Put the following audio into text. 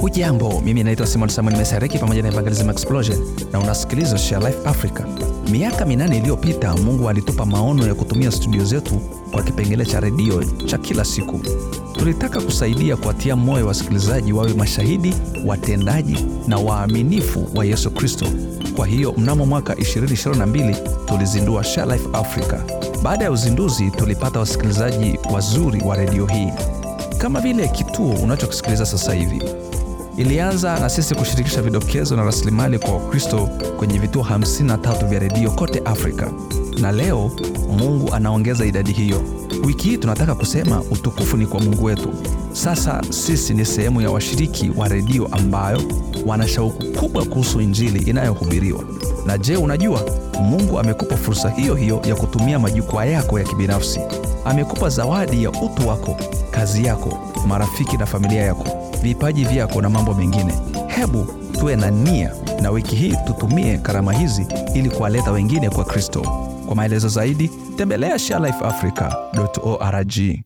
Hujambo, mimi naitwa Simon Samuel Mesareki pamoja na Evangelism Explosion na unasikiliza Share Life Africa. Miaka minane iliyopita Mungu alitupa maono ya kutumia studio zetu kwa kipengele cha redio cha kila siku. Tulitaka kusaidia kuwatia moyo wasikilizaji wawe mashahidi, watendaji na waaminifu wa Yesu Kristo. Kwa hiyo mnamo mwaka 2022 tulizindua Share Life Africa. Baada ya uzinduzi, tulipata wasikilizaji wazuri wa redio hii kama vile kituo unachokisikiliza sasa hivi. Ilianza na sisi kushirikisha vidokezo na rasilimali kwa Wakristo kwenye vituo 53 vya redio kote Afrika, na leo Mungu anaongeza idadi hiyo. Wiki hii tunataka kusema utukufu ni kwa Mungu wetu. Sasa sisi ni sehemu ya washiriki wa redio ambayo wana shauku kubwa kuhusu injili inayohubiriwa. Na je, unajua Mungu amekupa fursa hiyo hiyo ya kutumia majukwaa yako ya kibinafsi. Amekupa zawadi ya utu wako, kazi yako, marafiki na familia yako, vipaji vyako na mambo mengine. Hebu tuwe na nia na wiki hii tutumie karama hizi ili kuwaleta wengine kwa Kristo. Kwa maelezo zaidi tembelea sharelifeafrica.org.